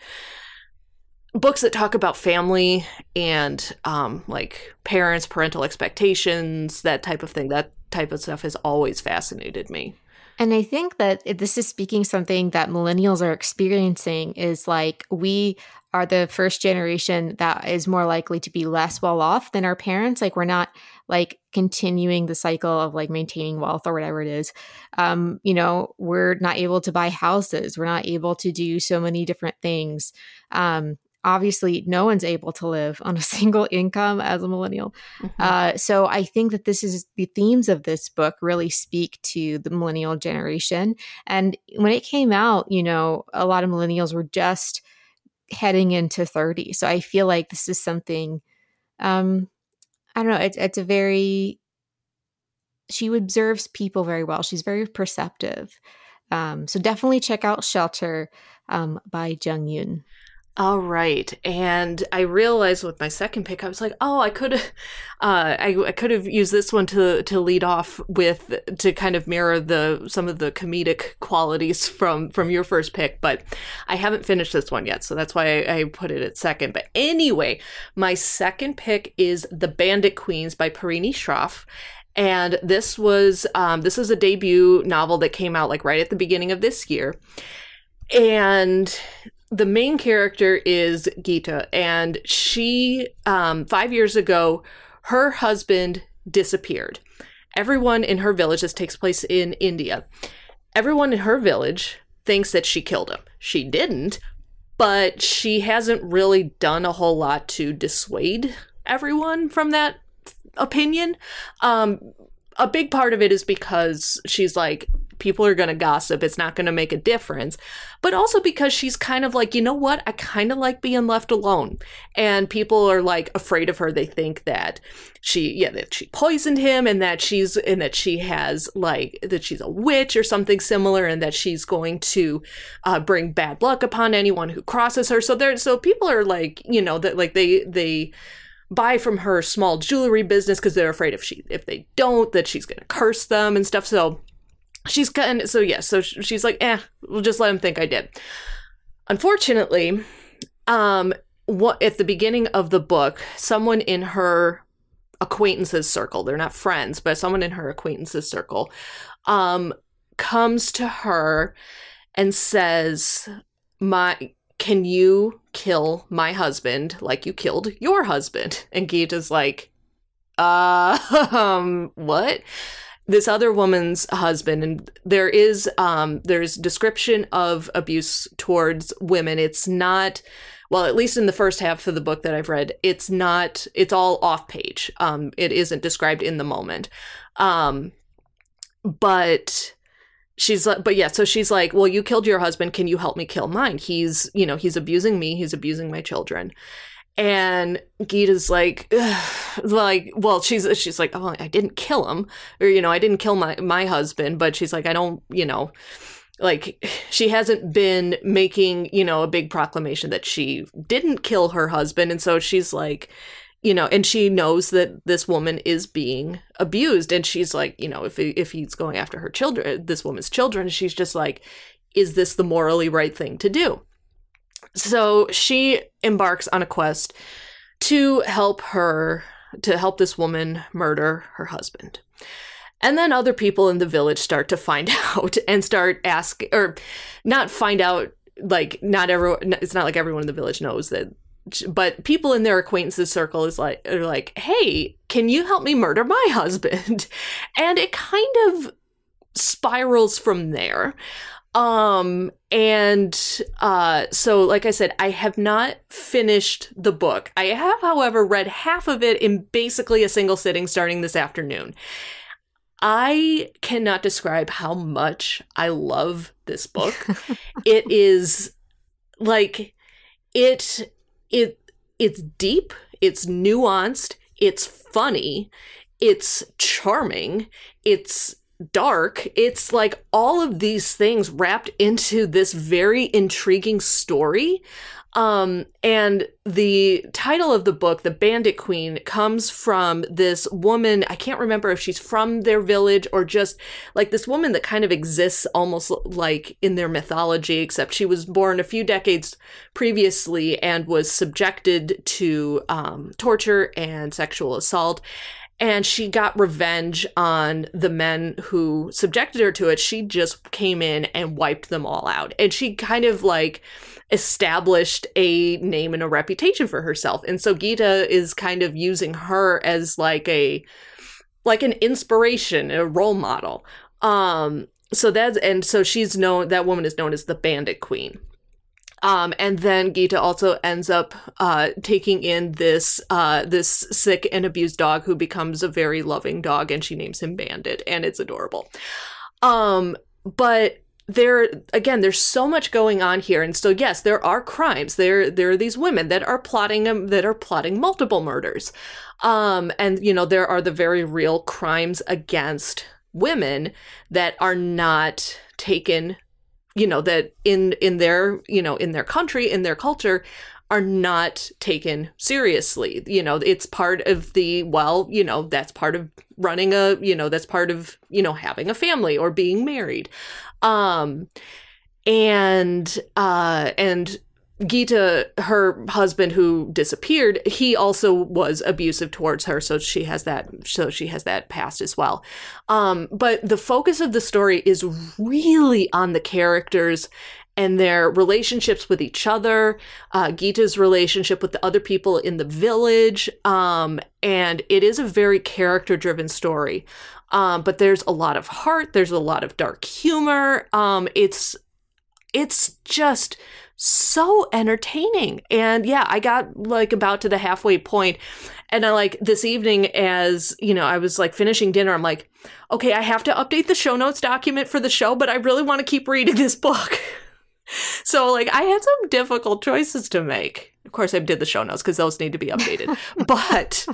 books that talk about family and um like parents, parental expectations, that type of thing. That type of stuff has always fascinated me. And I think that this is speaking something that millennials are experiencing is like we are the first generation that is more likely to be less well off than our parents. Like we're not like continuing the cycle of like maintaining wealth or whatever it is. Um, you know, we're not able to buy houses. We're not able to do so many different things. Um, obviously no one's able to live on a single income as a millennial. Mm-hmm. Uh, so I think that this is the themes of this book really speak to the millennial generation. And when it came out, you know, a lot of millennials were just heading into 30. So I feel like this is something um I don't know, it's it's a very she observes people very well. She's very perceptive. Um, so definitely check out Shelter um, by Jung Yun. All right, and I realized with my second pick, I was like, "Oh, I could, uh, I, I could have used this one to to lead off with to kind of mirror the some of the comedic qualities from from your first pick." But I haven't finished this one yet, so that's why I, I put it at second. But anyway, my second pick is "The Bandit Queens" by Parini Shroff, and this was um, this is a debut novel that came out like right at the beginning of this year, and the main character is Gita, and she, um, five years ago, her husband disappeared. Everyone in her village, this takes place in India, everyone in her village thinks that she killed him. She didn't, but she hasn't really done a whole lot to dissuade everyone from that opinion. Um, a big part of it is because she's like, people are going to gossip. It's not going to make a difference. But also because she's kind of like, you know what? I kind of like being left alone. And people are like afraid of her. They think that she, yeah, that she poisoned him and that she's, and that she has like, that she's a witch or something similar and that she's going to uh, bring bad luck upon anyone who crosses her. So there, so people are like, you know, that like they, they, buy from her small jewelry business because they're afraid if she if they don't that she's going to curse them and stuff so she's kind of so yeah so she's like eh we'll just let him think i did. Unfortunately um what at the beginning of the book someone in her acquaintances circle they're not friends but someone in her acquaintances circle um comes to her and says my can you kill my husband like you killed your husband? And gita's like uh um what this other woman's husband and there is um there's description of abuse towards women. It's not well at least in the first half of the book that i've read it's not it's all off page. Um it isn't described in the moment. Um but she's like but yeah so she's like well you killed your husband. Can you help me kill mine? He's you know he's abusing me. He's abusing my children and Gita's like, like, well, she's she's like, oh, I didn't kill him, or you know, I didn't kill my my husband, but she's like, I don't, you know, like she hasn't been making you know a big proclamation that she didn't kill her husband, and so she's like, you know, and she knows that this woman is being abused, and she's like, you know, if if he's going after her children, this woman's children, she's just like, is this the morally right thing to do? So she embarks on a quest to help her to help this woman murder her husband. And then other people in the village start to find out and start asking, or not find out, like, not everyone, it's not like everyone in the village knows that, but people in their acquaintances circle is like, are like, hey, can you help me murder my husband? And it kind of spirals from there. Um, and uh, so, like I said, I have not finished the book. I have, however, read half of it in basically a single sitting starting this afternoon. I cannot describe how much I love this book. it is like it it it's deep, it's nuanced, it's funny, it's charming, it's dark. It's like all of these things wrapped into this very intriguing story. Um, and the title of the book, The Bandit Queen, comes from this woman. I can't remember if she's from their village or just like this woman that kind of exists almost like in their mythology, except she was born a few decades previously and was subjected to um, torture and sexual assault and she got revenge on the men who subjected her to it. She just came in and wiped them all out. And she kind of like established a name and a reputation for herself. And so Gita is kind of using her as like a like an inspiration, a role model. Um so that's and so she's known that woman is known as the bandit queen. Um, and then Gita also ends up uh, taking in this uh, this sick and abused dog who becomes a very loving dog, and she names him Bandit, and it's adorable. Um, but there again, there's so much going on here, and so yes, there are crimes. There there are these women that are plotting um, that are plotting multiple murders, um, and you know there are the very real crimes against women that are not taken you know that in in their you know in their country in their culture are not taken seriously. You know it's part of the well you know that's part of running a you know that's part of you know having a family or being married. Um and uh and Gita, her husband who disappeared, he also was abusive towards her, so she has that so she has that past as well. Um, but the focus of the story is really on the characters and their relationships with each other, uh, Gita's relationship with the other people in the village. Um, and it is a very character driven story. Um, but there's a lot of heart, there's a lot of dark humor. Um, it's it's just so entertaining. And yeah, I got like about to the halfway point and I like this evening as, you know, I was like finishing dinner, I'm like, okay, I have to update the show notes document for the show, but I really want to keep reading this book. so like I had some difficult choices to make. Of course, I did the show notes because those need to be updated. but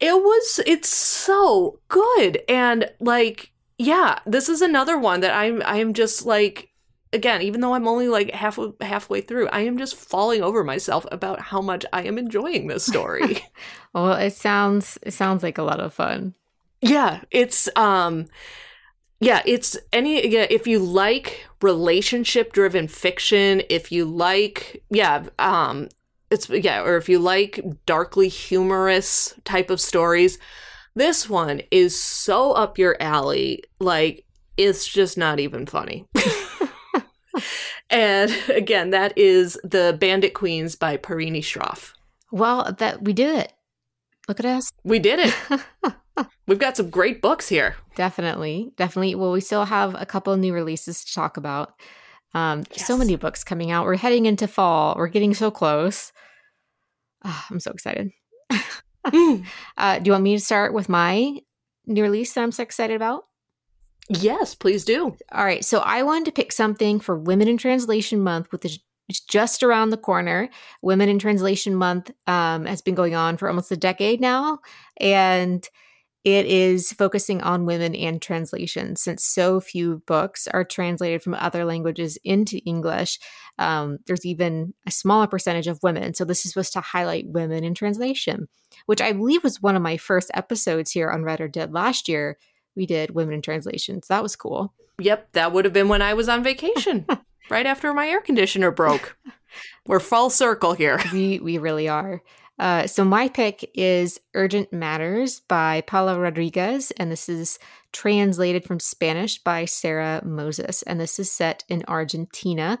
it was it's so good and like yeah, this is another one that I'm I'm just like again, even though I'm only like half halfway through, I am just falling over myself about how much I am enjoying this story. well, it sounds it sounds like a lot of fun. Yeah, it's um yeah, it's any yeah, if you like relationship driven fiction, if you like yeah, um it's yeah, or if you like darkly humorous type of stories, this one is so up your alley. Like it's just not even funny. and again, that is The Bandit Queens by Parini Shroff. Well, that we did it. Look at us. We did it. We've got some great books here. Definitely. Definitely. Well, we still have a couple new releases to talk about. Um, yes. So many books coming out. We're heading into fall. We're getting so close. Oh, I'm so excited. mm. uh, do you want me to start with my new release that I'm so excited about? Yes, please do. All right. So I wanted to pick something for Women in Translation Month, which is just around the corner. Women in Translation Month um, has been going on for almost a decade now. And it is focusing on women and translation since so few books are translated from other languages into English. Um, there's even a smaller percentage of women. So, this is supposed to highlight women in translation, which I believe was one of my first episodes here on or Did last year we did women in translations. That was cool. Yep, that would have been when I was on vacation, right after my air conditioner broke. We're full circle here. We we really are. Uh, so my pick is Urgent Matters by Paula Rodriguez, and this is translated from Spanish by Sarah Moses, and this is set in Argentina.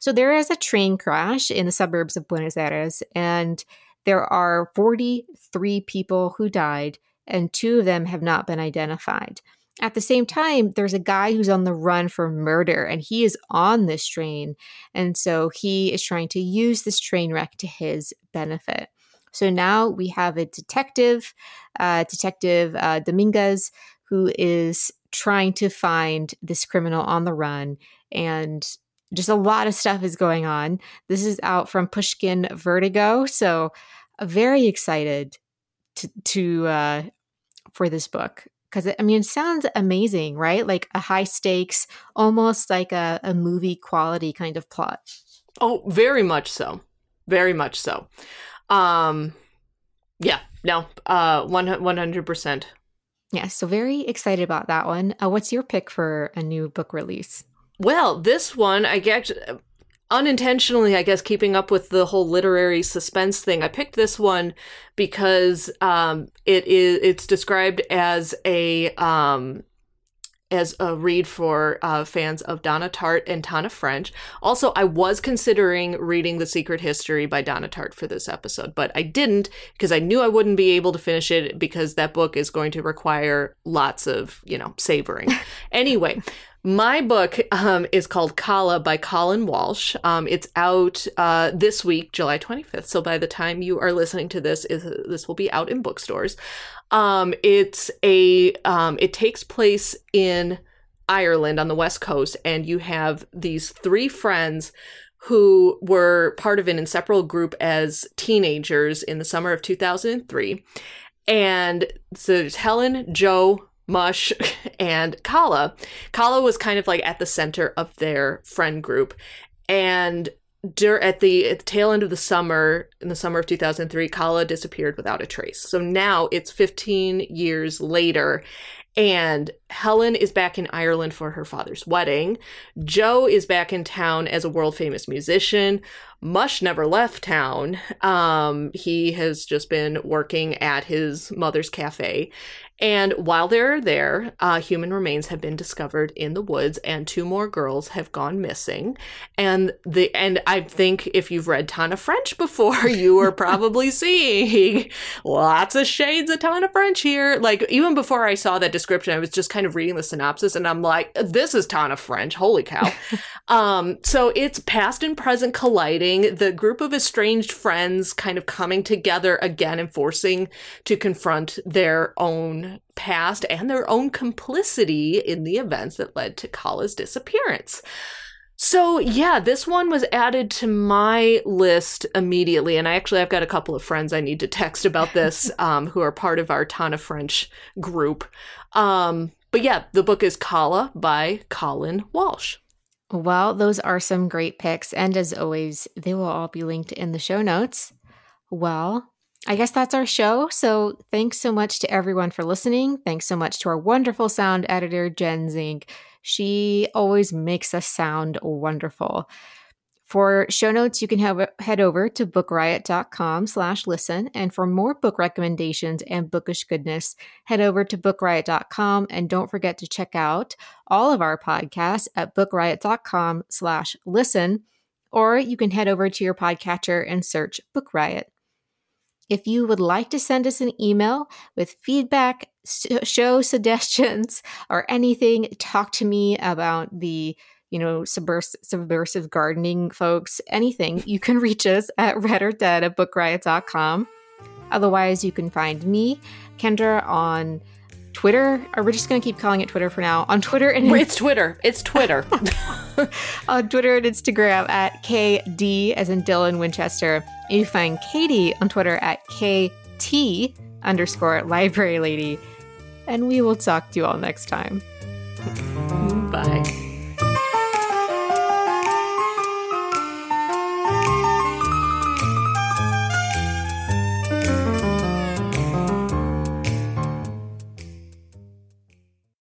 So there is a train crash in the suburbs of Buenos Aires, and there are 43 people who died, and two of them have not been identified. At the same time, there's a guy who's on the run for murder, and he is on this train. And so he is trying to use this train wreck to his benefit. So now we have a detective, uh, Detective uh, Dominguez, who is trying to find this criminal on the run. And just a lot of stuff is going on. This is out from Pushkin Vertigo. So uh, very excited to, to uh, for this book. Because I mean, it sounds amazing, right? Like a high stakes, almost like a, a movie quality kind of plot. Oh, very much so. Very much so. Um, yeah, no, uh, one hundred percent. Yeah, so very excited about that one. Uh, what's your pick for a new book release? Well, this one I get unintentionally, I guess, keeping up with the whole literary suspense thing. I picked this one because um, it is it's described as a um, as a read for uh, fans of Donna Tartt and Tana French. Also, I was considering reading The Secret History by Donna Tartt for this episode, but I didn't because I knew I wouldn't be able to finish it because that book is going to require lots of, you know, savoring. anyway, my book um, is called Kala by Colin Walsh. Um, it's out uh, this week, July 25th. So by the time you are listening to this, is this will be out in bookstores. Um, it's a um, it takes place in Ireland on the west coast, and you have these three friends who were part of an inseparable group as teenagers in the summer of 2003. And so there's Helen, Joe, Mush, and Kala. Kala was kind of like at the center of their friend group. And dur- at the at the tail end of the summer, in the summer of 2003, Kala disappeared without a trace. So now it's 15 years later, and Helen is back in Ireland for her father's wedding. Joe is back in town as a world famous musician. Mush never left town. Um, he has just been working at his mother's cafe. And while they're there, uh, human remains have been discovered in the woods, and two more girls have gone missing. And the and I think if you've read Tana French before, you are probably seeing lots of shades of Tana French here. Like even before I saw that description, I was just kind of reading the synopsis, and I'm like, "This is Tana French, holy cow!" um, so it's past and present colliding. The group of estranged friends kind of coming together again and forcing to confront their own past and their own complicity in the events that led to Kala's disappearance. So, yeah, this one was added to my list immediately. And I actually, I've got a couple of friends I need to text about this um, who are part of our Tana French group. Um, but yeah, the book is Kala by Colin Walsh. Well, those are some great picks. And as always, they will all be linked in the show notes. Well, I guess that's our show. So thanks so much to everyone for listening. Thanks so much to our wonderful sound editor, Jen Zink. She always makes us sound wonderful. For show notes, you can have, head over to bookriot.com slash listen. And for more book recommendations and bookish goodness, head over to bookriot.com. And don't forget to check out all of our podcasts at bookriot.com slash listen. Or you can head over to your podcatcher and search Book Riot. If you would like to send us an email with feedback, show suggestions, or anything, talk to me about the you know, subversive, subversive gardening folks, anything, you can reach us at read or dead at bookriot.com. Otherwise, you can find me, Kendra, on Twitter. Or we're just going to keep calling it Twitter for now. On Twitter and it's Twitter. It's Twitter. on Twitter and Instagram at KD as in Dylan Winchester. And you find Katie on Twitter at KT underscore library lady. And we will talk to you all next time. Bye.